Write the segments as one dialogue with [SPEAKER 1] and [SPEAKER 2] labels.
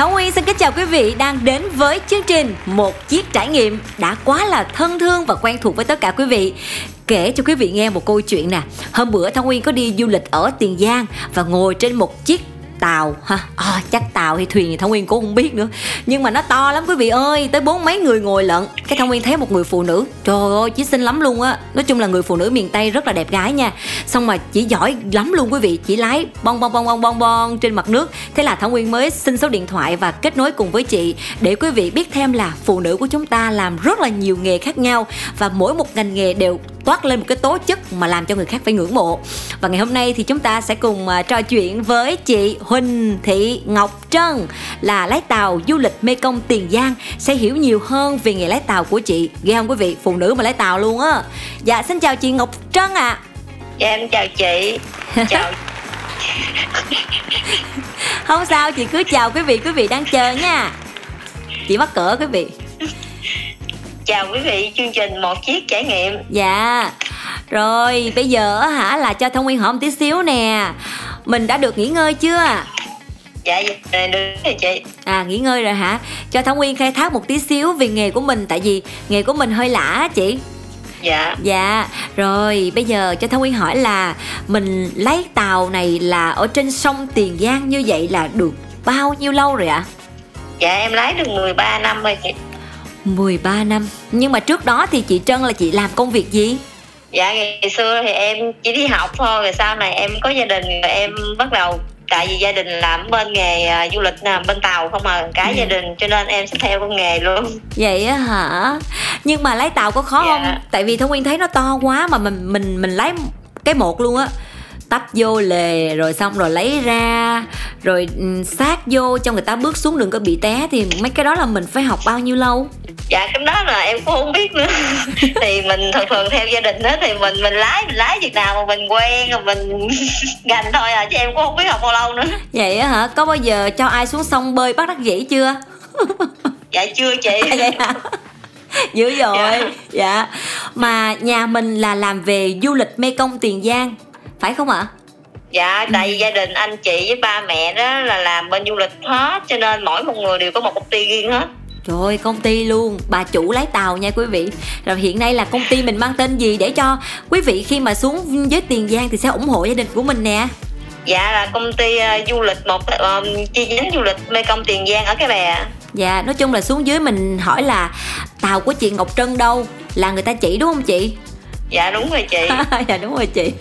[SPEAKER 1] Thảo Nguyên xin kính chào quý vị đang đến với chương trình Một chiếc trải nghiệm đã quá là thân thương và quen thuộc với tất cả quý vị. Kể cho quý vị nghe một câu chuyện nè. Hôm bữa Thảo Nguyên có đi du lịch ở Tiền Giang và ngồi trên một chiếc tàu ha. À, chắc tàu hay thuyền thì thông nguyên cũng không biết nữa. Nhưng mà nó to lắm quý vị ơi tới bốn mấy người ngồi lận. Cái thông nguyên thấy một người phụ nữ. Trời ơi chỉ xinh lắm luôn á. Nói chung là người phụ nữ miền tây rất là đẹp gái nha. Xong mà chỉ giỏi lắm luôn quý vị. Chỉ lái bong bong bong bong bong bong trên mặt nước. Thế là thảo nguyên mới xin số điện thoại và kết nối cùng với chị để quý vị biết thêm là phụ nữ của chúng ta làm rất là nhiều nghề khác nhau và mỗi một ngành nghề đều toát lên một cái tố chất mà làm cho người khác phải ngưỡng mộ. Và ngày hôm nay thì chúng ta sẽ cùng uh, trò chuyện với chị Huỳnh Thị Ngọc Trân là lái tàu du lịch Mê Công Tiền Giang. Sẽ hiểu nhiều hơn về nghề lái tàu của chị. Ghê không quý vị? Phụ nữ mà lái tàu luôn á. Dạ xin chào chị Ngọc Trân ạ. À.
[SPEAKER 2] dạ em chào chị. Chào.
[SPEAKER 1] Không sao chị cứ chào quý vị. Quý vị đang chờ nha. Chị mắc cỡ quý vị
[SPEAKER 2] chào quý vị chương trình một chiếc trải nghiệm.
[SPEAKER 1] Dạ. Rồi bây giờ hả là cho thông nguyên hỏi một tí xíu nè. Mình đã được nghỉ ngơi chưa?
[SPEAKER 2] Dạ được rồi chị.
[SPEAKER 1] À nghỉ ngơi rồi hả? Cho thông nguyên khai thác một tí xíu về nghề của mình tại vì nghề của mình hơi lạ chị.
[SPEAKER 2] Dạ.
[SPEAKER 1] Dạ. Rồi bây giờ cho thông nguyên hỏi là mình lấy tàu này là ở trên sông tiền giang như vậy là được bao nhiêu lâu rồi ạ? À?
[SPEAKER 2] dạ em lái được 13 năm rồi chị
[SPEAKER 1] 13 năm Nhưng mà trước đó thì chị Trân là chị làm công việc gì?
[SPEAKER 2] Dạ ngày xưa thì em chỉ đi học thôi Rồi sau này em có gia đình rồi em bắt đầu Tại vì gia đình làm bên nghề uh, du lịch nè, bên tàu không mà cả ừ. gia đình Cho nên em sẽ theo con nghề luôn
[SPEAKER 1] Vậy á hả? Nhưng mà lái tàu có khó dạ. không? Tại vì Thông Nguyên thấy nó to quá mà mình mình mình lái cái một luôn á tấp vô lề rồi xong rồi lấy ra rồi sát vô cho người ta bước xuống đừng có bị té thì mấy cái đó là mình phải học bao nhiêu lâu?
[SPEAKER 2] Dạ cái đó là em cũng không biết nữa. Thì mình thường thường theo gia đình đó thì mình mình lái mình lái chừng nào mà mình quen rồi mình gành thôi à chứ em cũng không biết học bao lâu nữa.
[SPEAKER 1] Vậy á hả? Có bao giờ cho ai xuống sông bơi bắt đắc dĩ chưa?
[SPEAKER 2] Dạ chưa chị.
[SPEAKER 1] Vậy hả? Dữ rồi dạ. dạ. Mà nhà mình là làm về du lịch mê công tiền giang phải không ạ?
[SPEAKER 2] Dạ tại vì gia đình anh chị với ba mẹ đó là làm bên du lịch hết cho nên mỗi một người đều có một công ty riêng hết.
[SPEAKER 1] Trời ơi, công ty luôn, bà chủ lái tàu nha quý vị. Rồi hiện nay là công ty mình mang tên gì để cho quý vị khi mà xuống với Tiền Giang thì sẽ ủng hộ gia đình của mình nè?
[SPEAKER 2] Dạ là công ty uh, du lịch một uh, chi nhánh du lịch Mê Công Tiền Giang ở cái bè.
[SPEAKER 1] Dạ, nói chung là xuống dưới mình hỏi là tàu của chị Ngọc Trân đâu? Là người ta chỉ đúng không chị?
[SPEAKER 2] Dạ đúng rồi chị.
[SPEAKER 1] Dạ đúng rồi chị.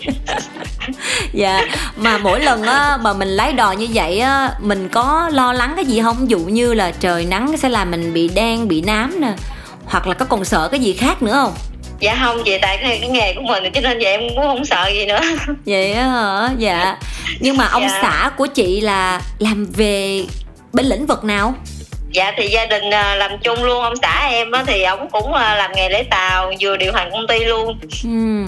[SPEAKER 1] Dạ mà mỗi lần á mà mình lái đò như vậy á mình có lo lắng cái gì không? Ví dụ như là trời nắng sẽ làm mình bị đen bị nám nè hoặc là có còn sợ cái gì khác nữa không?
[SPEAKER 2] Dạ không chị tại cái, cái nghề của mình cho nên vậy em cũng không sợ gì nữa.
[SPEAKER 1] Vậy á hả? Dạ. Nhưng mà ông dạ. xã của chị là làm về bên lĩnh vực nào
[SPEAKER 2] dạ thì gia đình à, làm chung luôn ông xã em á thì ông cũng à, làm nghề lái tàu vừa điều hành công ty luôn
[SPEAKER 1] ừ.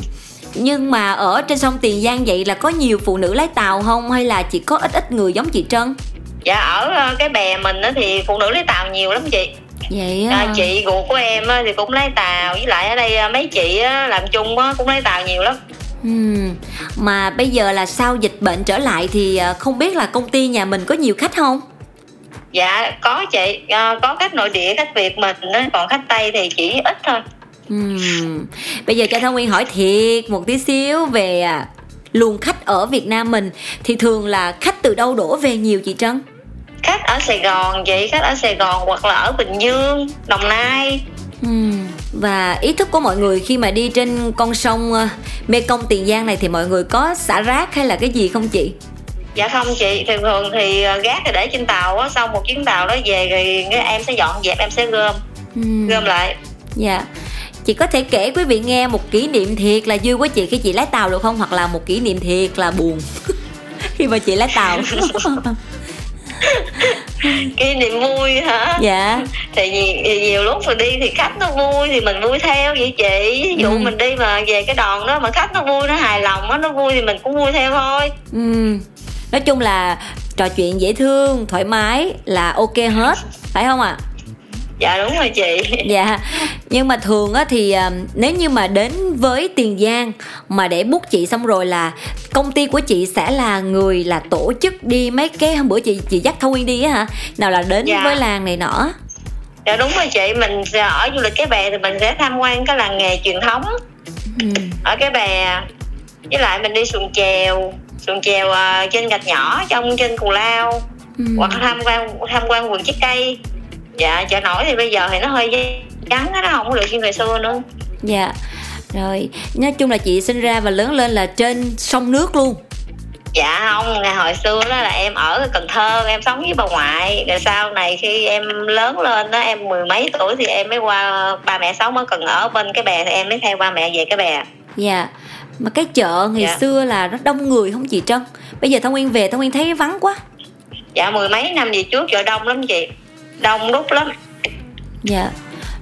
[SPEAKER 1] nhưng mà ở trên sông tiền giang vậy là có nhiều phụ nữ lái tàu không hay là chỉ có ít ít người giống chị trân
[SPEAKER 2] dạ ở à, cái bè mình á thì phụ nữ lái tàu nhiều lắm chị
[SPEAKER 1] vậy à,
[SPEAKER 2] chị ruột của em á thì cũng lái tàu với lại ở đây mấy chị á làm chung á cũng lái tàu nhiều lắm
[SPEAKER 1] Ừ. Mà bây giờ là sau dịch bệnh trở lại thì không biết là công ty nhà mình có nhiều khách không?
[SPEAKER 2] Dạ có chị à, có khách nội địa khách việt mình còn khách tây thì chỉ ít thôi
[SPEAKER 1] uhm. bây giờ cho thảo nguyên hỏi thiệt một tí xíu về à, luồng khách ở việt nam mình thì thường là khách từ đâu đổ về nhiều chị trân
[SPEAKER 2] khách ở sài gòn chị khách ở sài gòn hoặc là ở bình dương đồng nai
[SPEAKER 1] uhm. và ý thức của mọi người khi mà đi trên con sông uh, mê công tiền giang này thì mọi người có xả rác hay là cái gì không chị
[SPEAKER 2] dạ không chị thường thường thì ờ, gác thì để trên tàu á sau một chuyến tàu đó về thì em sẽ dọn dẹp em sẽ gom ừ. gom lại.
[SPEAKER 1] Dạ. Chị có thể kể quý vị nghe một kỷ niệm thiệt là vui của chị khi chị lái tàu được không? Hoặc là một kỷ niệm thiệt là buồn khi mà chị lái tàu.
[SPEAKER 2] Kỷ niệm vui hả?
[SPEAKER 1] Dạ.
[SPEAKER 2] Thì nhiều, nhiều lúc mình đi thì khách nó vui thì mình vui theo vậy chị. Ví dụ
[SPEAKER 1] Ừ.
[SPEAKER 2] mình đi mà về cái đòn đó mà khách nó vui nó hài lòng á nó vui thì mình cũng vui theo thôi.
[SPEAKER 1] Ừ. nói chung là trò chuyện dễ thương thoải mái là ok hết phải không ạ?
[SPEAKER 2] Dạ đúng rồi chị.
[SPEAKER 1] Dạ. Nhưng mà thường á thì à, nếu như mà đến với tiền giang mà để bút chị xong rồi là công ty của chị sẽ là người là tổ chức đi mấy cái hôm bữa chị chị dắt thông nguyên đi á hả? Nào là đến
[SPEAKER 2] Dạ.
[SPEAKER 1] với làng này nọ.
[SPEAKER 2] Dạ đúng rồi chị. Mình sẽ ở du lịch cái bè thì mình sẽ tham quan cái làng nghề truyền thống.
[SPEAKER 1] Ừ.
[SPEAKER 2] ở cái bè với lại mình đi xuồng chèo xuồng chèo à, trên gạch nhỏ trong trên cù lao.
[SPEAKER 1] Ừ.
[SPEAKER 2] hoặc tham quan tham quan vườn trái cây. Dạ chợ nổi thì bây giờ thì nó hơi vắng nó không có được như ngày xưa nữa.
[SPEAKER 1] Dạ rồi. Nói chung là chị sinh ra và lớn lên là trên sông nước luôn.
[SPEAKER 2] Dạ không ngày hồi xưa đó là em ở cần thơ em sống với bà ngoại. Rồi sau này khi em lớn lên đó em mười mấy tuổi thì em mới qua ba mẹ sống ở cần ở bên cái bè thì em mới theo ba mẹ về cái bè
[SPEAKER 1] dạ. Mà cái chợ ngày
[SPEAKER 2] Dạ.
[SPEAKER 1] xưa là nó đông người không chị Trân? Bây giờ Thông Nguyên về Thông Nguyên thấy vắng quá.
[SPEAKER 2] Dạ mười mấy năm về trước chợ đông lắm chị. Đông đúc lắm.
[SPEAKER 1] Dạ.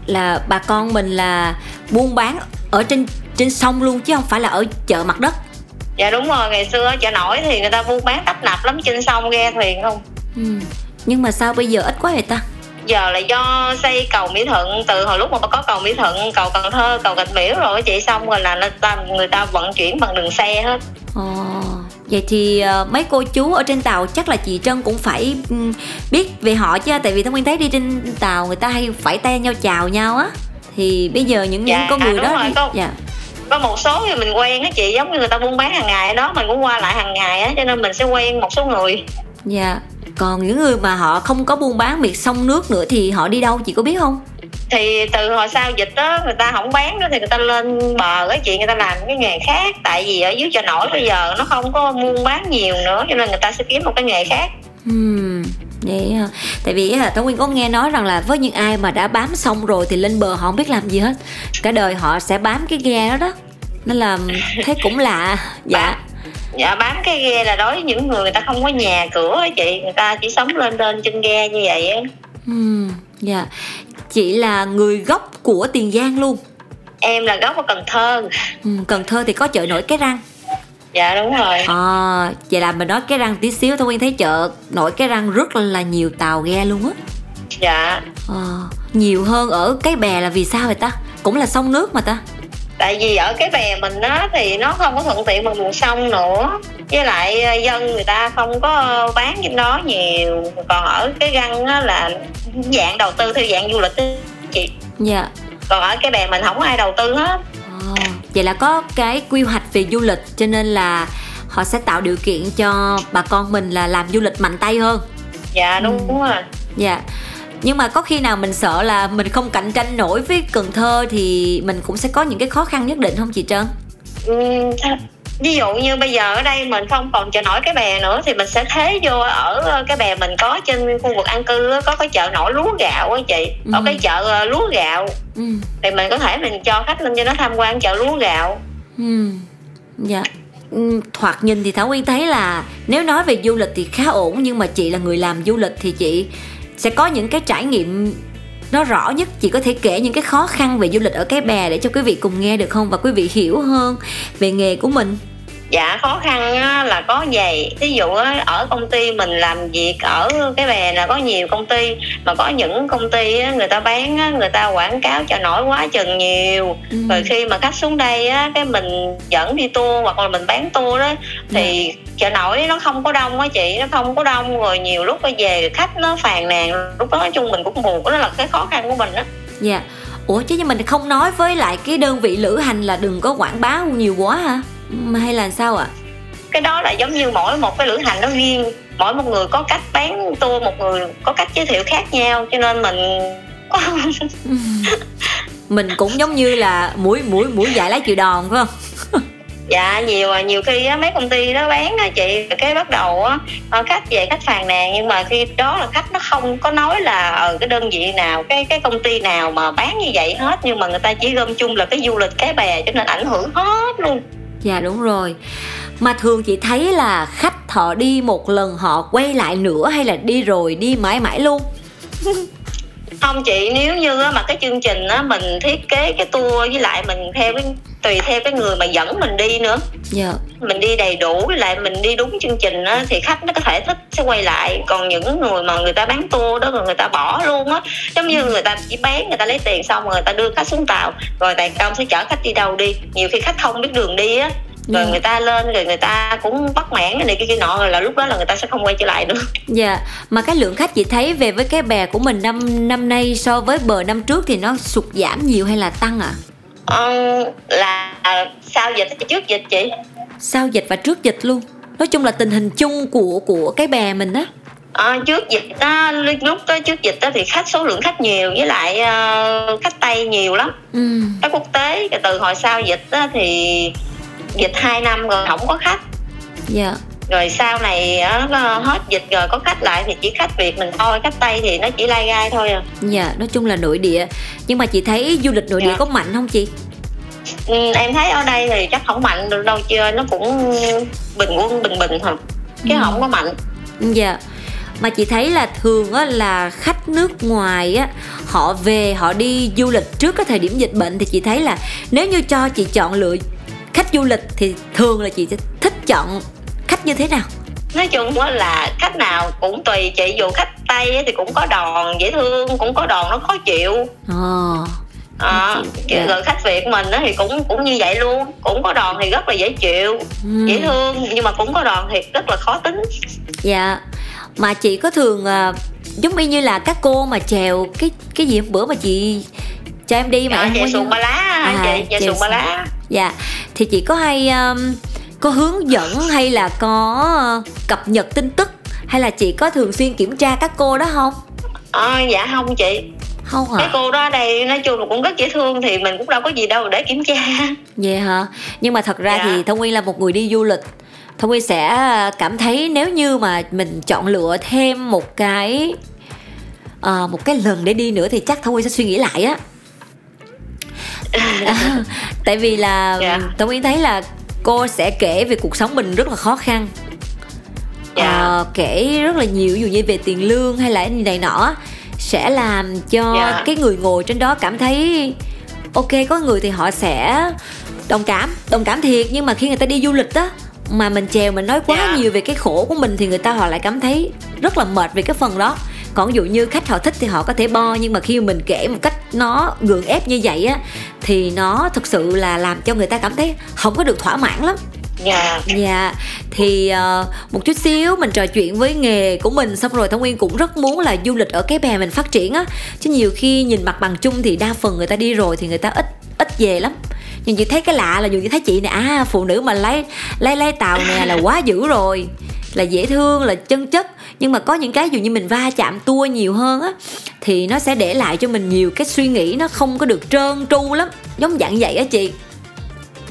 [SPEAKER 1] Là bà con mình là buôn bán ở trên trên sông luôn chứ không phải là ở chợ mặt đất.
[SPEAKER 2] Dạ đúng rồi. Ngày xưa chợ nổi thì người ta buôn bán tấp nập lắm trên sông ghe thuyền không?
[SPEAKER 1] Ừ. nhưng mà sao bây giờ ít quá vậy ta
[SPEAKER 2] giờ là do xây cầu Mỹ Thuận. Từ hồi lúc mà có cầu Mỹ Thuận cầu Cần Thơ cầu Gạch Miễu rồi chị xong rồi là người ta, người ta vận chuyển bằng đường xe hết.
[SPEAKER 1] Ồ, vậy thì ờ, mấy cô chú ở trên tàu chắc là chị Trân cũng phải ừm, biết về họ chứ tại vì Thông Nguyên thấy đi trên tàu người ta hay phải tay nhau chào nhau á. Thì bây giờ những
[SPEAKER 2] Dạ,
[SPEAKER 1] những con người
[SPEAKER 2] đúng
[SPEAKER 1] đó
[SPEAKER 2] rồi, có-
[SPEAKER 1] dạ.
[SPEAKER 2] có một số thì mình quen á chị giống như người ta buôn bán hàng ngày đó mình cũng qua lại hàng ngày á cho nên mình sẽ quen một số người.
[SPEAKER 1] Dạ còn những người mà họ không có buôn bán miệt sông nước nữa thì họ đi đâu chị có biết không?
[SPEAKER 2] Thì từ hồi sau dịch đó người ta không bán nữa thì người ta lên bờ á chị người ta làm cái nghề khác. Tại vì ở dưới chợ nổi bây giờ nó không có buôn bán nhiều nữa cho nên người ta sẽ kiếm một cái nghề khác.
[SPEAKER 1] Hmm, vậy à. tại vì á, Tống Nguyên có nghe nói rằng là với những ai mà đã bám xong rồi thì lên bờ họ không biết làm gì hết. Cả đời họ sẽ bám cái ghe đó đó. Nên là thấy cũng lạ. Dạ
[SPEAKER 2] dạ bán cái ghe là đối với những người người ta không có nhà cửa á chị. Người ta chỉ sống lên lên trên ghe như vậy á.
[SPEAKER 1] Hmm, dạ. Chị là người gốc của Tiền Giang luôn.
[SPEAKER 2] Em là gốc ở Cần Thơ.
[SPEAKER 1] Ừ, Cần Thơ thì có chợ nổi cái răng.
[SPEAKER 2] Dạ đúng rồi.
[SPEAKER 1] À, vậy là mình nói cái răng tí xíu Tống Nguyên thấy chợ nổi cái răng rất là nhiều tàu ghe luôn á.
[SPEAKER 2] Dạ.
[SPEAKER 1] À, nhiều hơn ở cái bè là vì sao vậy ta? Cũng là sông nước mà ta
[SPEAKER 2] tại vì ở cái bè mình á thì nó không có thuận tiện bằng vùng sông nữa. Với lại ờ, dân người ta không có bán trên đó nhiều. Còn ở cái găng á là dạng đầu tư theo dạng du lịch chị.
[SPEAKER 1] Dạ.
[SPEAKER 2] Còn ở cái bè mình không có ai đầu tư hết.
[SPEAKER 1] À, vậy là có cái quy hoạch về du lịch cho nên là họ sẽ tạo điều kiện cho bà con mình là làm du lịch mạnh tay hơn.
[SPEAKER 2] Dạ đúng,
[SPEAKER 1] Ừ.
[SPEAKER 2] đúng rồi.
[SPEAKER 1] Dạ nhưng mà có khi nào mình sợ là mình không cạnh tranh nổi với Cần Thơ thì mình cũng sẽ có những cái khó khăn nhất định không chị Trân?
[SPEAKER 2] Ừm, th- ví dụ như bây giờ ở đây mình không còn chợ nổi cái bè nữa thì mình sẽ thế vô ở cái bè mình có trên khu vực an cư có cái chợ nổi lúa gạo á chị
[SPEAKER 1] Ừ.
[SPEAKER 2] ở cái chợ ờ, lúa gạo
[SPEAKER 1] Ừ,
[SPEAKER 2] thì mình có thể mình cho khách lên cho nó tham quan chợ lúa gạo
[SPEAKER 1] ừ, dạ. Ừ, thoạt nhìn thì Thảo Nguyên thấy là nếu nói về du lịch thì khá ổn nhưng mà chị là người làm du lịch thì chị sẽ có những cái trải nghiệm nó rõ nhất. Chị có thể kể những cái khó khăn về du lịch ở cái bè để cho quý vị cùng nghe được không? Và quý vị hiểu hơn về nghề của mình
[SPEAKER 2] dạ khó khăn á, là có vậy ví dụ á, ở công ty mình làm việc ở cái bè là có nhiều công ty mà có những công ty á, người ta bán á, người ta quảng cáo cho nổi quá chừng nhiều.
[SPEAKER 1] Ừ.
[SPEAKER 2] rồi khi mà khách xuống đây á cái mình dẫn đi tour hoặc là mình bán tour đó thì chợ nổi nó không có đông á chị nó không có đông. Rồi nhiều lúc về khách nó phàn nàn lúc đó nói chung mình cũng buồn đó là cái khó khăn của mình đó
[SPEAKER 1] dạ. Ủa chứ mình không nói với lại cái đơn vị lữ hành là đừng có quảng bá nhiều quá hả Mà hay là sao ạ?
[SPEAKER 2] Cái đó là giống như mỗi một cái lữ hành nó riêng. Mỗi một người có cách bán tour một người có cách giới thiệu khác nhau cho nên mình
[SPEAKER 1] Ừ. mình cũng giống như là mũi mũi mũi dại lá chịu đòn phải không?
[SPEAKER 2] Dạ nhiều à, nhiều khi á, mấy công ty đó bán á chị cái bắt đầu á ờ, khách về khách phàn nàn nhưng mà khi đó là khách nó không có nói là ờ cái đơn vị nào cái cái công ty nào mà bán như vậy hết nhưng mà người ta chỉ gom chung là cái du lịch cái bè cho nên ảnh hưởng hết luôn
[SPEAKER 1] dạ đúng rồi. Mà thường chị thấy là khách họ đi một lần họ quay lại nữa hay là đi rồi đi mãi mãi luôn?
[SPEAKER 2] không chị nếu như mà cái chương trình á mình thiết kế cái tour với lại mình theo cái tùy theo cái người mà dẫn mình đi nữa.
[SPEAKER 1] Dạ.
[SPEAKER 2] Mình đi đầy đủ với lại mình đi đúng chương trình á thì khách nó có thể thích sẽ quay lại. Còn những người mà người ta bán tour đó rồi người ta bỏ luôn á giống như người ta chỉ bán người ta lấy tiền xong rồi người ta đưa khách xuống tàu rồi tài công sẽ chở khách đi đâu đi. Nhiều khi khách không biết đường đi á rồi
[SPEAKER 1] Dạ.
[SPEAKER 2] người ta lên rồi người ta cũng bắt mãn cái này cái kia nọ rồi là lúc đó là người ta sẽ không quay trở lại nữa
[SPEAKER 1] Dạ, mà cái lượng khách chị thấy về với cái bè của mình năm năm nay so với bờ năm trước thì nó sụt giảm nhiều hay là tăng ạ? À?
[SPEAKER 2] Ờ, là sau dịch trước dịch chị
[SPEAKER 1] Sau dịch và trước dịch luôn. Nói chung là tình hình chung của của cái bè mình á.
[SPEAKER 2] Ờ, trước dịch á lúc đó trước dịch á thì khách số lượng khách nhiều với lại ờ, khách tây nhiều lắm
[SPEAKER 1] Ừ,
[SPEAKER 2] khách quốc tế từ hồi sau dịch á thì dịch 2 năm rồi không có khách
[SPEAKER 1] dạ,
[SPEAKER 2] rồi sau này nó hết dịch rồi có khách lại thì chỉ khách việt mình thôi khách tây thì nó chỉ lai gai thôi à
[SPEAKER 1] dạ, nói chung là nội địa. Nhưng mà chị thấy du lịch nội địa
[SPEAKER 2] Dạ.
[SPEAKER 1] có mạnh không chị?
[SPEAKER 2] ừ, em thấy ở đây thì chắc không mạnh được đâu chưa nó cũng bình quân bình bình thôi chứ
[SPEAKER 1] Ừ.
[SPEAKER 2] không có mạnh
[SPEAKER 1] Dạ. Mà chị thấy là thường á là khách nước ngoài á họ về họ đi du lịch trước cái thời điểm dịch bệnh thì chị thấy là nếu như cho chị chọn lựa khách du lịch thì thường là chị sẽ thích chọn khách như thế nào?
[SPEAKER 2] nói chung là khách nào cũng tùy chị dù khách tây thì cũng có đòn dễ thương cũng có đòn nó khó chịu
[SPEAKER 1] Ồ.
[SPEAKER 2] Ờ,
[SPEAKER 1] Dạ.
[SPEAKER 2] rồi khách việt mình thì cũng cũng như vậy luôn cũng có đòn thì rất là dễ chịu
[SPEAKER 1] Ừ.
[SPEAKER 2] dễ thương nhưng mà cũng có đòn thì rất là khó tính
[SPEAKER 1] Dạ. Mà chị có thường à, giống y như là các cô mà chèo cái cái gì bữa mà chị cho em đi mà em
[SPEAKER 2] chè
[SPEAKER 1] không có
[SPEAKER 2] xuồng
[SPEAKER 1] nhớ.
[SPEAKER 2] ba lá
[SPEAKER 1] À,
[SPEAKER 2] chè
[SPEAKER 1] chè
[SPEAKER 2] xuồng ba lá
[SPEAKER 1] Dạ. Thì chị có hay um, có hướng dẫn hay là có uh, cập nhật tin tức hay là chị có thường xuyên kiểm tra các cô đó không?
[SPEAKER 2] à, dạ không chị
[SPEAKER 1] Không
[SPEAKER 2] cái
[SPEAKER 1] hả?
[SPEAKER 2] cô đó đây nói chung là cũng rất dễ thương thì mình cũng đâu có gì đâu để kiểm tra
[SPEAKER 1] Vậy hả? Nhưng mà thật ra
[SPEAKER 2] Dạ.
[SPEAKER 1] thì Thông Nguyên là một người đi du lịch Thông Nguyên sẽ cảm thấy nếu như mà mình chọn lựa thêm một cái ờ, một cái lần để đi nữa thì chắc Thông Nguyên sẽ suy nghĩ lại á. À, tại vì là
[SPEAKER 2] Dạ.
[SPEAKER 1] Thông Nguyên thấy là cô sẽ kể về cuộc sống mình rất là khó khăn.
[SPEAKER 2] Dạ.
[SPEAKER 1] Ờ, kể rất là nhiều dụ như về tiền lương hay là này nọ sẽ làm cho
[SPEAKER 2] Dạ.
[SPEAKER 1] cái người ngồi trên đó cảm thấy ok có người thì họ sẽ đồng cảm đồng cảm thiệt nhưng mà khi người ta đi du lịch á mà mình chèo mình nói quá
[SPEAKER 2] Dạ.
[SPEAKER 1] nhiều về cái khổ của mình thì người ta họ lại cảm thấy rất là mệt về cái phần đó còn ví dụ như khách họ thích thì họ có thể bo nhưng mà khi mình kể một cách nó gượng ép như vậy á thì nó thực sự là làm cho người ta cảm thấy không có được thỏa mãn lắm.
[SPEAKER 2] Dạ.
[SPEAKER 1] Dạ, thì ờ, một chút xíu mình trò chuyện với nghề của mình xong rồi Thông Nguyên cũng rất muốn là du lịch ở cái bè mình phát triển á. Chứ nhiều khi nhìn mặt bằng chung thì đa phần người ta đi rồi thì người ta ít ít về lắm. Nhưng chị thấy cái lạ là dù chị thấy chị nè, à phụ nữ mà lái lái lái tàu nè là quá dữ rồi Là dễ thương, là chân chất. Nhưng mà có những cái dù như mình va chạm tour nhiều hơn á Thì nó sẽ để lại cho mình nhiều cái suy nghĩ nó không có được trơn tru lắm. Giống dạng vậy á chị.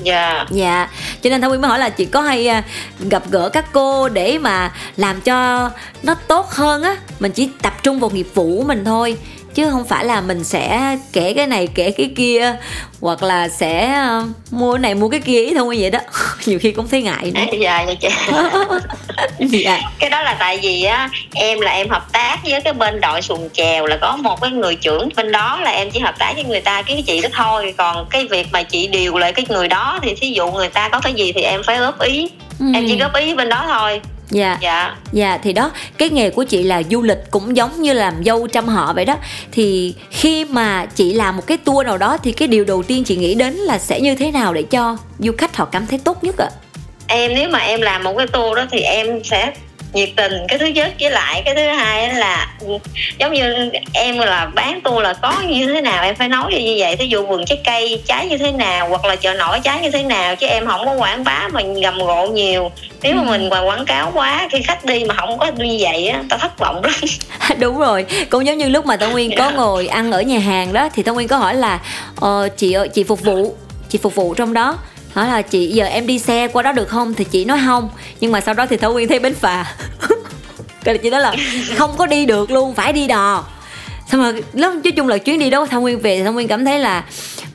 [SPEAKER 2] Dạ.
[SPEAKER 1] Dạ, cho nên Thông Nguyên mới hỏi là chị có hay à, gặp gỡ các cô để mà làm cho nó tốt hơn á? Mình chỉ tập trung vào nghiệp vụ của mình thôi Chứ không phải là mình sẽ kể cái này kể cái kia Hoặc là sẽ à, mua cái này mua cái kia ý thôi vậy đó. Nhiều khi cũng thấy ngại nữa.
[SPEAKER 2] Dạ dạ chị
[SPEAKER 1] dạ.
[SPEAKER 2] cái đó là tại vì á em là em hợp tác với cái bên đội xuồng chèo là có một cái người trưởng bên đó là em chỉ hợp tác với người ta cái chị đó thôi. Còn cái việc mà chị điều lại cái người đó thì thí dụ người ta có cái gì thì em phải góp ý. Em chỉ
[SPEAKER 1] Ừ.
[SPEAKER 2] góp ý bên đó thôi
[SPEAKER 1] Dạ.
[SPEAKER 2] Dạ.
[SPEAKER 1] Dạ thì đó cái nghề của chị là du lịch cũng giống như làm dâu trăm họ vậy đó. Thì khi mà chị làm một cái tour nào đó thì cái điều đầu tiên chị nghĩ đến là sẽ như thế nào để cho du khách họ cảm thấy tốt nhất ạ?
[SPEAKER 2] em nếu mà em làm một cái tour đó thì em sẽ nhiệt tình cái thứ nhất với lại cái thứ hai là giống như em là bán tour là có như thế nào em phải nói như vậy thí dụ vườn trái cây trái như thế nào hoặc là chợ nổi trái như thế nào chứ em không có quảng bá mà gầm gộ nhiều nếu mà
[SPEAKER 1] Ừ.
[SPEAKER 2] mình mà quảng cáo quá khi khách đi mà không có như vậy á ta thất vọng lắm
[SPEAKER 1] Đúng rồi, cũng giống như lúc mà Thông Nguyên có
[SPEAKER 2] Dạ.
[SPEAKER 1] ngồi ăn ở nhà hàng đó Thì Thông Nguyên có hỏi là ờ, chị ơi, chị phục vụ, chị phục vụ trong đó Hỏi là chị giờ em đi xe qua đó được không? Thì chị nói không. Nhưng mà sau đó thì thảo Nguyên thấy bến phà. Cái chị nói là không có đi được luôn, phải đi đò. Xong rồi lắm nói chung là chuyến đi đó thảo Nguyên về thảo Nguyên cảm thấy là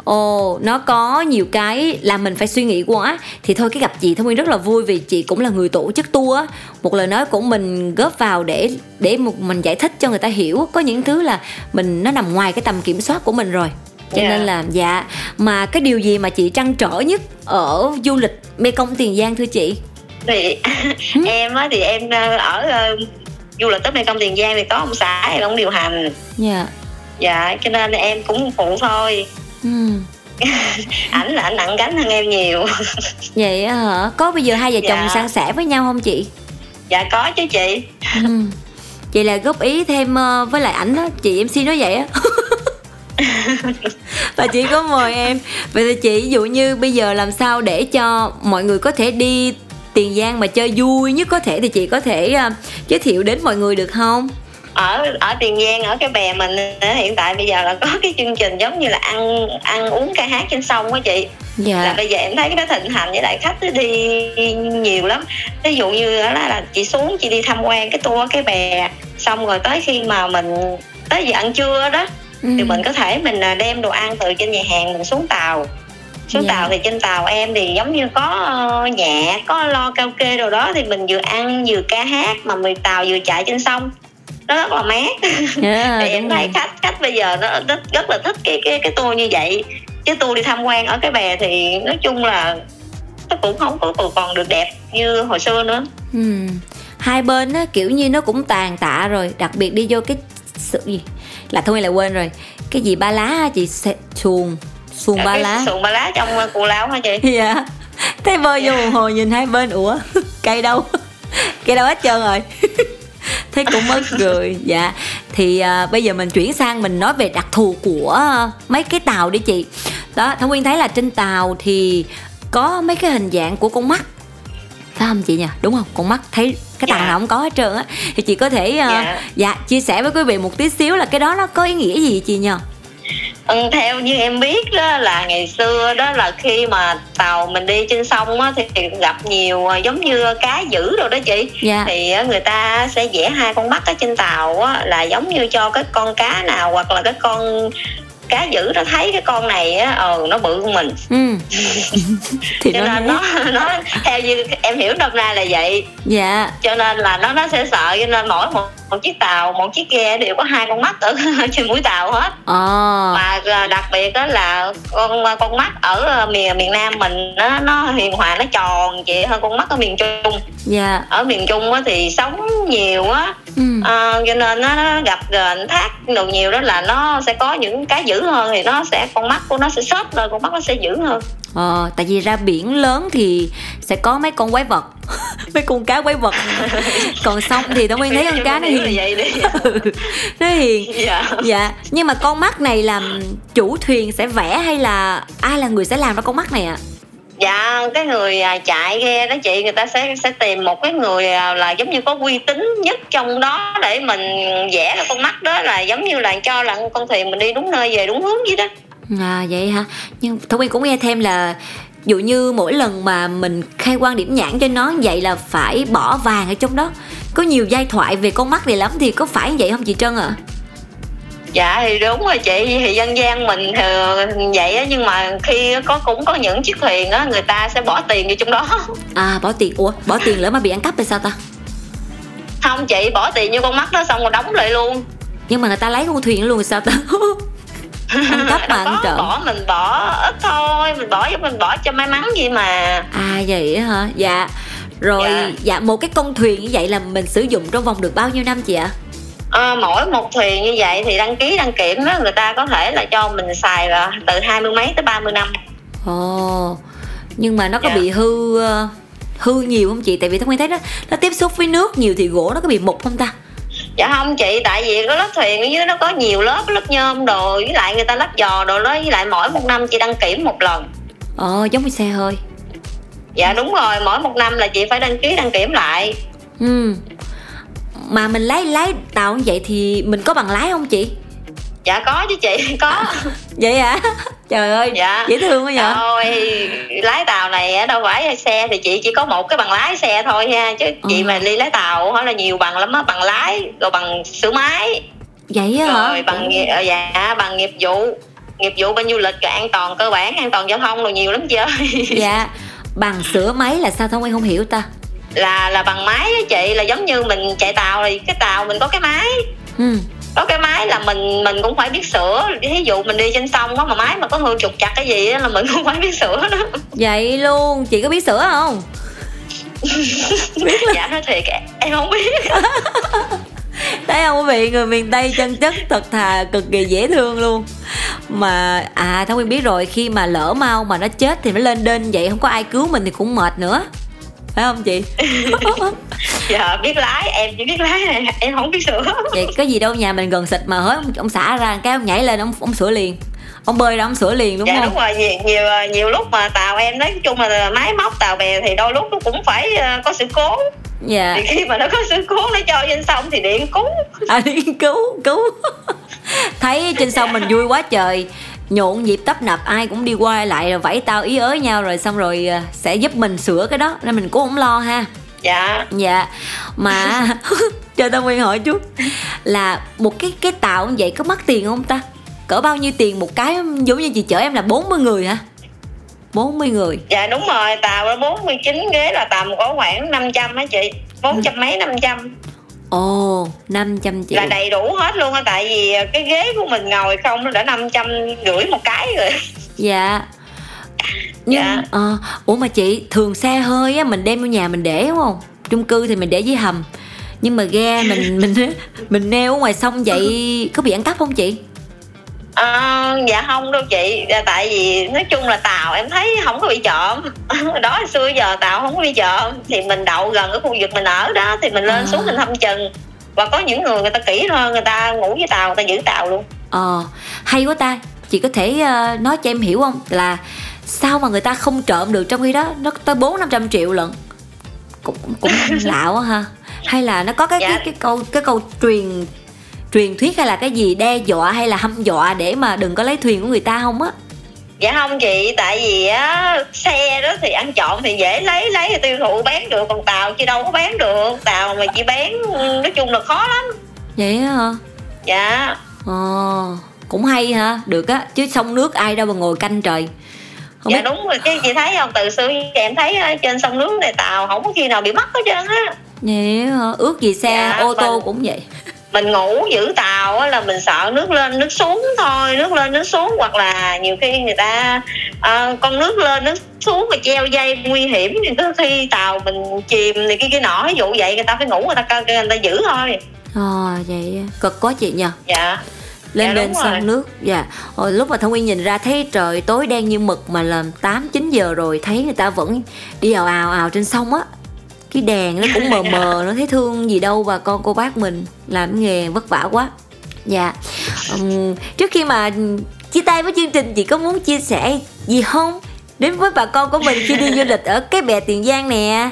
[SPEAKER 1] ồ nó có nhiều cái làm mình phải suy nghĩ quá. Thì thôi cái gặp chị thông nguyên rất là vui vì chị cũng là người tổ chức tour á. Một lời nói của mình góp vào để để một mình giải thích cho người ta hiểu. Có những thứ là mình nó nằm ngoài cái tầm kiểm soát của mình rồi cho
[SPEAKER 2] Dạ.
[SPEAKER 1] nên là dạ. Mà cái điều gì mà chị trăn trở nhất ở du lịch Mekong Tiền Giang thưa chị?
[SPEAKER 2] Thì em á thì em ờ, ở ờ, du lịch tới Mekong Tiền Giang thì có ông xã em ông điều hành.
[SPEAKER 1] Dạ.
[SPEAKER 2] Dạ cho nên em cũng phụ thôi.
[SPEAKER 1] Ừ.
[SPEAKER 2] ảnh là ảnh nặng gánh hơn em nhiều.
[SPEAKER 1] Vậy á hả? Có bây giờ hai vợ chồng
[SPEAKER 2] Dạ.
[SPEAKER 1] san sẻ với nhau không chị?
[SPEAKER 2] Dạ có chứ chị.
[SPEAKER 1] Ừ. vậy là góp ý thêm ờ, với lại ảnh đó chị MC nói vậy á và chị có mời em. Vậy thì chị ví dụ như bây giờ làm sao để cho mọi người có thể đi tiền giang mà chơi vui nhất có thể thì chị có thể ờ, giới thiệu đến mọi người được không?
[SPEAKER 2] Ở ở Tiền Giang ở cái bè mình hiện tại bây giờ là có cái chương trình giống như là ăn ăn uống ca hát trên sông á chị. Là
[SPEAKER 1] dạ
[SPEAKER 2] bây giờ em thấy cái đó thịnh hành với lại khách đi nhiều lắm. Ví dụ như đó là, là chị xuống chị đi tham quan cái tour cái bè xong rồi tới khi mà mình tới giờ ăn trưa đó
[SPEAKER 1] ừ.
[SPEAKER 2] thì mình có thể mình à, đem đồ ăn từ trên nhà hàng mình xuống tàu. Xuống
[SPEAKER 1] Dạ.
[SPEAKER 2] tàu thì trên tàu em thì giống như có ờ, nhạc có lo karaoke đồ đó thì mình vừa ăn vừa ca hát mà mình tàu vừa chạy trên sông. Nó rất là mát.
[SPEAKER 1] Dạ,
[SPEAKER 2] thì em thấy khách khách bây giờ nó rất, rất là thích cái cái cái tour như vậy. Chứ tour đi tham quan ở cái bè thì nói chung là nó cũng không có còn được đẹp như hồi xưa nữa.
[SPEAKER 1] Ừ. Hai bên á kiểu như nó cũng tàn tạ rồi, đặc biệt đi vô cái sự gì là thôi lại quên rồi. Cái gì ba lá chị? Xe- xuồng xuồng ba
[SPEAKER 2] cái
[SPEAKER 1] lá.
[SPEAKER 2] xuồng ba lá trong cù lao hả chị?
[SPEAKER 1] Dạ. Thấy bơi vô một hồi nhìn hai bên ủa cây đâu? Cây đâu hết trơn rồi. Thấy cũng mất cười dạ. Thì à, bây giờ mình chuyển sang mình nói về đặc thù của mấy cái tàu đi chị. Đó thông nguyên thấy là trên tàu thì có mấy cái hình dạng của con mắt phải không chị nhỉ? Đúng không? Con mắt thấy cái tàu
[SPEAKER 2] Dạ.
[SPEAKER 1] nào không có hết trơn á. Thì chị có thể à,
[SPEAKER 2] Dạ.
[SPEAKER 1] dạ chia sẻ với quý vị một tí xíu là cái đó nó có ý nghĩa gì chị nhỉ
[SPEAKER 2] Ừ, theo như em biết đó là ngày xưa đó là khi mà tàu mình đi trên sông á, thì gặp nhiều ờ, giống như cá dữ rồi đó chị.
[SPEAKER 1] Dạ.
[SPEAKER 2] Thì á, người ta sẽ vẽ hai con mắt ở trên tàu á, là giống như cho cái con cá nào hoặc là cái con cá dữ nó thấy cái con này á ờ nó bự hơn mình.
[SPEAKER 1] Ừ. Thì
[SPEAKER 2] cho
[SPEAKER 1] nó
[SPEAKER 2] nên nó nó theo như em hiểu năm nay là vậy.
[SPEAKER 1] Dạ.
[SPEAKER 2] Cho nên là nó nó sẽ sợ cho nên mỗi một, một chiếc tàu một chiếc ghe đều có hai con mắt ở trên mũi tàu hết.
[SPEAKER 1] Ờ.
[SPEAKER 2] Mà à, đặc biệt đó là con con mắt ở à, miền miền Nam mình nó nó hiền hòa nó tròn chị hơn con mắt ở miền Trung.
[SPEAKER 1] Dạ.
[SPEAKER 2] Ở miền Trung á, thì sống nhiều á
[SPEAKER 1] ừ.
[SPEAKER 2] à, cho nên nó, nó gặp gền thác đồ nhiều đó là nó sẽ có những cái dữ hơn thì nó sẽ con mắt của nó sẽ xốp lên con mắt nó sẽ dữ hơn.
[SPEAKER 1] Ờ, tại vì ra biển lớn thì sẽ có mấy con quái vật mấy con cá quái vật. Còn sông thì tao nguyên thấy con cá nó hiền.
[SPEAKER 2] vậy đi.
[SPEAKER 1] Nó hiền.
[SPEAKER 2] Dạ.
[SPEAKER 1] Dạ nhưng mà con mắt này là chủ thuyền sẽ vẽ hay là ai là người sẽ làm ra con mắt này ạ
[SPEAKER 2] dạ cái người à, chạy ghe đó chị, người ta sẽ sẽ tìm một cái người à, là giống như có uy tín nhất trong đó để mình vẽ ra con mắt đó là giống như là cho là con thuyền mình đi đúng nơi, về đúng hướng vậy đó.
[SPEAKER 1] À vậy hả? Nhưng thông nguyên cũng nghe thêm là dụ như mỗi lần mà mình khai quan điểm nhãn cho nó vậy là phải bỏ vàng ở trong đó. Có nhiều giai thoại về con mắt này lắm thì có phải vậy không chị trân ạ?
[SPEAKER 2] Dạ thì đúng rồi chị thì dân gian mình thì vậy á nhưng mà khi có cũng có những chiếc thuyền á người ta sẽ bỏ tiền vô trong đó.
[SPEAKER 1] À bỏ tiền ủa bỏ tiền lỡ mà bị ăn cắp thì sao ta?
[SPEAKER 2] Không chị bỏ tiền vô con mắt đó xong rồi đóng lại luôn.
[SPEAKER 1] Nhưng mà người ta lấy con thuyền luôn thì sao ta? Ăn cắp mà ăn trộm.
[SPEAKER 2] bỏ mình bỏ ít thôi mình bỏ mình bỏ cho may mắn gì mà.
[SPEAKER 1] À vậy hả? Dạ rồi dạ.
[SPEAKER 2] Dạ.
[SPEAKER 1] một cái con thuyền như vậy là mình sử dụng trong vòng được bao nhiêu năm chị ạ
[SPEAKER 2] Ờ, mỗi một thuyền như vậy thì đăng ký đăng kiểm đó người ta có thể là cho mình xài là từ hai mươi mấy tới 30 năm.
[SPEAKER 1] Ồ nhưng mà nó có
[SPEAKER 2] Dạ.
[SPEAKER 1] bị hư ờ, hư nhiều không chị? Tại vì tôi thấy nó nó tiếp xúc với nước nhiều thì gỗ nó có bị mục không ta?
[SPEAKER 2] Dạ không chị tại vì cái lớp thuyền ở dưới nó có nhiều lớp lớp nhôm đồ với lại người ta lắp giò đồ đó với lại mỗi một năm chị đăng kiểm một lần.
[SPEAKER 1] Ờ giống như xe hơi.
[SPEAKER 2] Dạ đúng rồi mỗi một năm là chị phải đăng ký đăng kiểm lại.
[SPEAKER 1] Ừ mà mình lái lái tàu như vậy thì mình có bằng lái không chị?
[SPEAKER 2] Dạ có chứ chị có.
[SPEAKER 1] Vậy hả? Trời ơi
[SPEAKER 2] dạ.
[SPEAKER 1] dễ thương quá vậy.
[SPEAKER 2] Thôi lái tàu này á, đâu phải xe thì chị chỉ có một cái bằng lái xe thôi ha chứ chị
[SPEAKER 1] Ờ.
[SPEAKER 2] mà đi lái tàu hỏi là nhiều bằng lắm á bằng lái rồi bằng sửa máy.
[SPEAKER 1] Vậy á hả?
[SPEAKER 2] Rồi bằng ờ, dạ bằng nghiệp vụ. Nghiệp vụ bên du lịch rồi an toàn cơ bản an toàn giao thông rồi nhiều lắm chị ơi.
[SPEAKER 1] Dạ bằng sửa máy là sao thông nguyên không hiểu ta
[SPEAKER 2] là là bằng máy á chị là giống như mình chạy tàu thì cái tàu mình có cái máy.
[SPEAKER 1] Ừ.
[SPEAKER 2] Có cái máy là mình mình cũng phải biết sửa. Ví dụ mình đi trên sông có mà máy mà có hư trục chặt cái gì á là mình cũng phải biết sửa đó.
[SPEAKER 1] Vậy luôn chị có biết sửa không?
[SPEAKER 2] Dạ nói thiệt em không biết.
[SPEAKER 1] Thấy không quý vị người miền tây chân chất thật thà cực kỳ dễ thương luôn. Mà à thông nguyên biết rồi khi mà lỡ mau mà nó chết thì nó lên đên vậy không có ai cứu mình thì cũng mệt nữa phải không chị?
[SPEAKER 2] Dạ biết lái em chỉ biết lái này em không biết sửa.
[SPEAKER 1] Vậy có gì đâu nhà mình gần xịt mà hới ông, ông xả ra cái ông nhảy lên ông ông sửa liền. Ông bơi ra ông sửa liền đúng
[SPEAKER 2] dạ
[SPEAKER 1] không?
[SPEAKER 2] đúng rồi nhiều, nhiều nhiều lúc mà tàu em nói chung là máy móc tàu bè thì đôi lúc nó cũng phải ờ, có sự cố.
[SPEAKER 1] Dạ.
[SPEAKER 2] Thì khi mà nó có sự cố nó cho trên sông thì điện cứu
[SPEAKER 1] à đi cứu cứu thấy trên sông mình vui quá trời nhộn nhịp tấp nập ai cũng đi qua lại rồi vẫy tao ý ới nhau rồi xong rồi à, sẽ giúp mình sửa cái đó nên mình cũng không lo ha.
[SPEAKER 2] Dạ.
[SPEAKER 1] Dạ. Mà cho tao nguyên hỏi chút là một cái cái tàu như vậy có mắc tiền không ta? Cỡ bao nhiêu tiền một cái giống như chị chở em là 40 người hả? 40 người.
[SPEAKER 2] Dạ đúng rồi tàu nó 49 ghế là tầm có khoảng 500 á chị bốn trăm mấy 500
[SPEAKER 1] ồ 500 triệu.
[SPEAKER 2] Là đầy đủ hết luôn á tại vì cái ghế của mình ngồi không nó đã 500 rưỡi một cái rồi.
[SPEAKER 1] Dạ. Nhưng
[SPEAKER 2] Dạ.
[SPEAKER 1] ờ, ủa mà chị thường xe hơi á mình đem vô nhà mình để đúng không? Chung cư thì mình để dưới hầm. Nhưng mà ghe mình mình mình neo ở ngoài sông vậy có bị ăn cắp không chị
[SPEAKER 2] Ờ, dạ không đâu chị. Dạ, tại vì nói chung là tàu em thấy không có bị trộm. Đó xưa giờ tàu không có bị trộm. Thì mình đậu gần cái khu vực mình ở đó thì mình lên
[SPEAKER 1] À.
[SPEAKER 2] xuống mình thăm chừng. Và có những người người ta kỹ hơn người ta ngủ với tàu người ta giữ tàu luôn.
[SPEAKER 1] Ờ hay quá ta. Chị có thể ờ, nói cho em hiểu không? Là sao mà người ta không trộm được trong khi đó? Nó tới bốn năm trăm triệu lận. Cũng cũng lạ quá ha. Hay là nó có cái
[SPEAKER 2] Dạ.
[SPEAKER 1] cái cái câu cái câu truyền truyền thuyết hay là cái gì đe dọa hay là hăm dọa để mà đừng có lấy thuyền của người ta không á?
[SPEAKER 2] Dạ không chị tại vì á xe đó thì ăn trộm thì dễ lấy lấy thì tiêu thụ bán được còn tàu chứ đâu có bán được. Tàu mà chị bán nói chung là khó lắm.
[SPEAKER 1] Vậy hả?
[SPEAKER 2] Dạ.
[SPEAKER 1] Ờ, cũng hay ha, được á, chứ sông nước ai đâu mà ngồi canh trời. Không
[SPEAKER 2] dạ
[SPEAKER 1] biết,
[SPEAKER 2] đúng rồi cái chị thấy không? Từ xưa em thấy trên sông nước này tàu không có khi nào bị mất hết trơn á.
[SPEAKER 1] Vậy hả? ước gì xe
[SPEAKER 2] Dạ,
[SPEAKER 1] ô tô
[SPEAKER 2] mình-
[SPEAKER 1] cũng vậy.
[SPEAKER 2] Mình ngủ giữ tàu á là mình sợ nước lên nước xuống thôi nước lên nước xuống hoặc là nhiều khi người ta ờ, con nước lên nước xuống mà treo dây nguy hiểm thì có khi tàu mình chìm thì cái cái nọ ví dụ vậy người ta phải ngủ người ta coi người ta giữ thôi
[SPEAKER 1] Ờ, vậy á. cực quá chị nhờ.
[SPEAKER 2] dạ
[SPEAKER 1] Lên
[SPEAKER 2] Dạ,
[SPEAKER 1] lên sông nước. Dạ. Hồi lúc mà Thông Nguyên nhìn ra thấy trời tối đen như mực mà là 8 9 giờ rồi thấy người ta vẫn đi ào ào ào trên sông á. Cái đèn nó cũng mờ mờ nó thấy thương gì đâu bà con cô bác mình. Làm nghề vất vả quá. Dạ. Ừm, trước khi mà chia tay với chương trình chị có muốn chia sẻ gì không? Đến với bà con của mình khi đi du lịch ở cái bè Tiền Giang nè.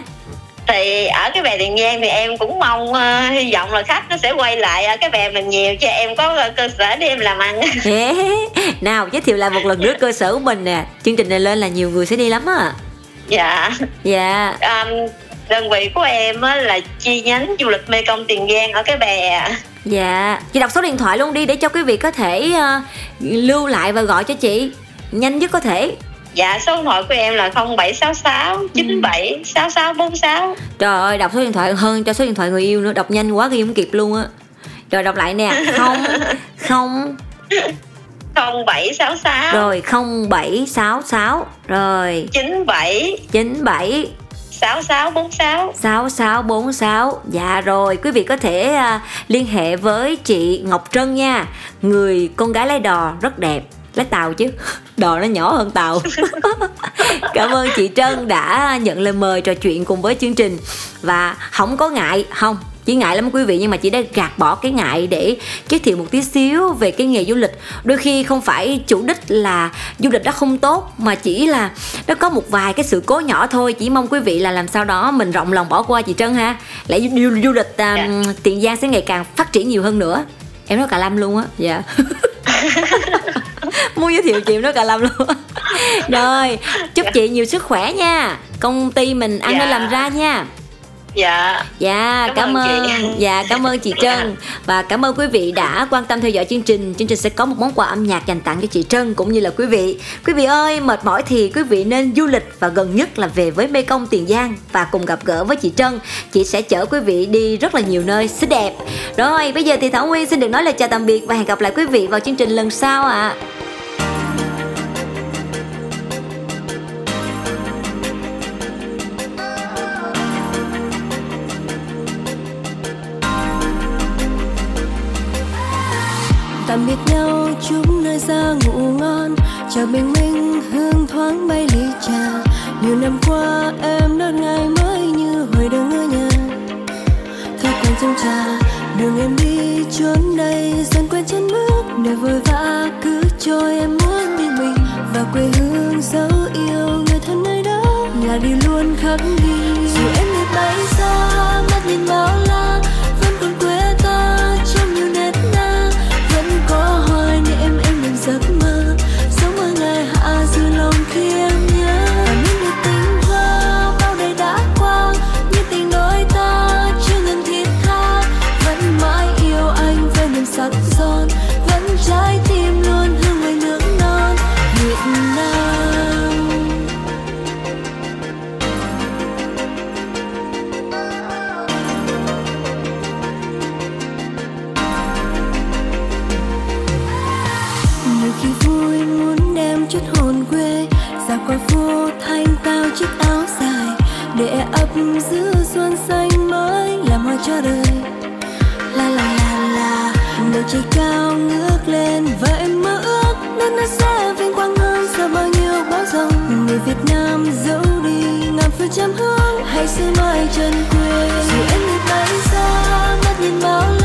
[SPEAKER 2] Thì ở cái bè Tiền Giang thì em cũng mong ờ, hy vọng là khách nó sẽ quay lại ở cái bè mình nhiều cho em có cơ sở để em làm ăn.
[SPEAKER 1] Nào giới thiệu lại một lần nữa cơ sở của mình nè. Chương trình này lên là nhiều người sẽ đi lắm á.
[SPEAKER 2] Dạ.
[SPEAKER 1] Dạ.
[SPEAKER 2] Um, đơn vị của em á, là chi nhánh du lịch Mê Công Tiền Giang ở cái bè.
[SPEAKER 1] Dạ chị đọc số điện thoại luôn đi để cho quý vị có thể ờ, lưu lại và gọi cho chị. Nhanh nhất có thể.
[SPEAKER 2] Dạ số điện thoại của em là 0766 97 6646
[SPEAKER 1] trời ơi đọc số điện thoại hơn cho số điện thoại người yêu nữa đọc nhanh quá ghi không kịp luôn á. Rồi đọc lại nè không không.
[SPEAKER 2] 0766
[SPEAKER 1] rồi không bảy sáu sáu. Rồi.
[SPEAKER 2] 97
[SPEAKER 1] chín bảy
[SPEAKER 2] 6646
[SPEAKER 1] 6646 Dạ rồi quý vị có thể uh, liên hệ với chị Ngọc Trân nha. Người con gái lái đò rất đẹp. Lái tàu chứ. Đò nó nhỏ hơn tàu. Cảm ơn chị Trân đã nhận lời mời trò chuyện cùng với chương trình. Và không có ngại Không chỉ ngại lắm quý vị nhưng mà chị đã gạt bỏ cái ngại để giới thiệu một tí xíu về cái nghề du lịch. Đôi khi không phải chủ đích là du lịch đó không tốt mà chỉ là nó có một vài cái sự cố nhỏ thôi. Chỉ mong quý vị là làm sao đó mình rộng lòng bỏ qua chị Trân ha. Lại du, du, lịch à,
[SPEAKER 2] Dạ.
[SPEAKER 1] Tiền Giang sẽ ngày càng phát triển nhiều hơn nữa. Em nói cả lâm luôn á. Dạ. Muốn giới thiệu chị em nói cả lâm luôn rồi chúc chị nhiều sức khỏe nha. Công ty mình ăn
[SPEAKER 2] Dạ.
[SPEAKER 1] nên làm ra nha
[SPEAKER 2] dạ.
[SPEAKER 1] Dạ cảm,
[SPEAKER 2] Cảm ơn
[SPEAKER 1] ơn. Dạ cảm ơn chị Trân. Và cảm ơn quý vị đã quan tâm theo dõi chương trình. Chương trình sẽ có một món quà âm nhạc dành tặng cho chị Trân cũng như là quý vị. Quý vị ơi mệt mỏi thì quý vị nên du lịch và gần nhất là về với Mê Công Tiền Giang và cùng gặp gỡ với chị Trân. Chị sẽ chở quý vị đi rất là nhiều nơi xinh đẹp. Rồi bây giờ thì Thảo Nguyên xin được nói lời chào tạm biệt và hẹn gặp lại quý vị vào chương trình lần sau ạ.
[SPEAKER 3] tạm ra ngủ ngon chào bình minh hương thoáng bay ly trà. Nhiều năm qua em đón ngày mới như hồi đang ở nhà. Thói quen trong trà, đường em đi trốn đây. Dần quen chân bước, để vội vã cứ trôi. Em muốn đi mình và quê hương dấu yêu. Người thân nơi đó là đi luôn khắc ghi. Dù em đi bay chiếc áo dài để ấp giữ xuân xanh mới làm hoa cho đời. La la la la đầu trời cao ngước lên và em mơ ước nên nó sẽ vinh quang hơn sau bao nhiêu bão giông. Người Việt Nam dẫu đi ngàn phương trăm hướng, hãy xưa mãi chân quê. Dù em đi bay xa, mắt nhìn bao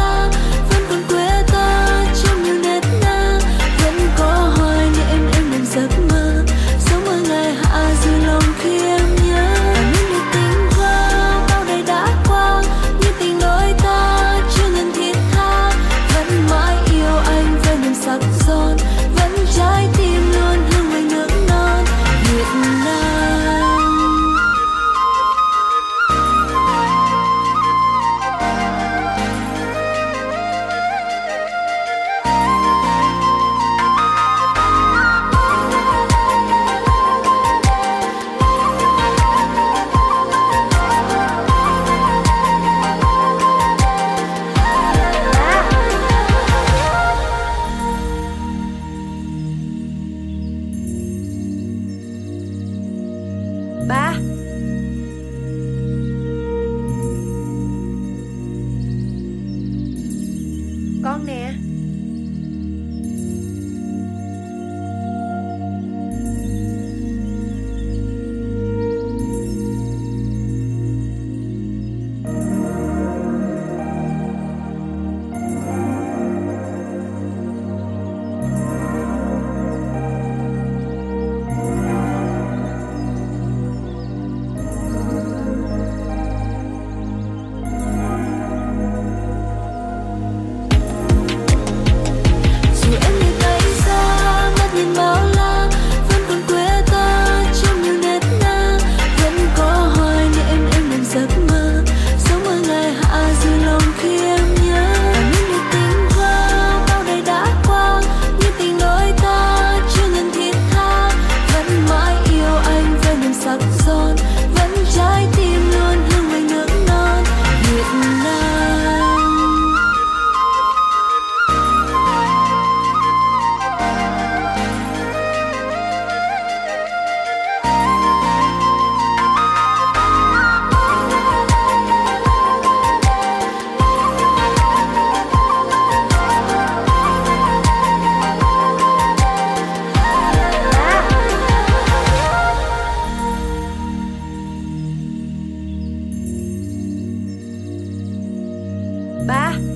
[SPEAKER 4] Ba.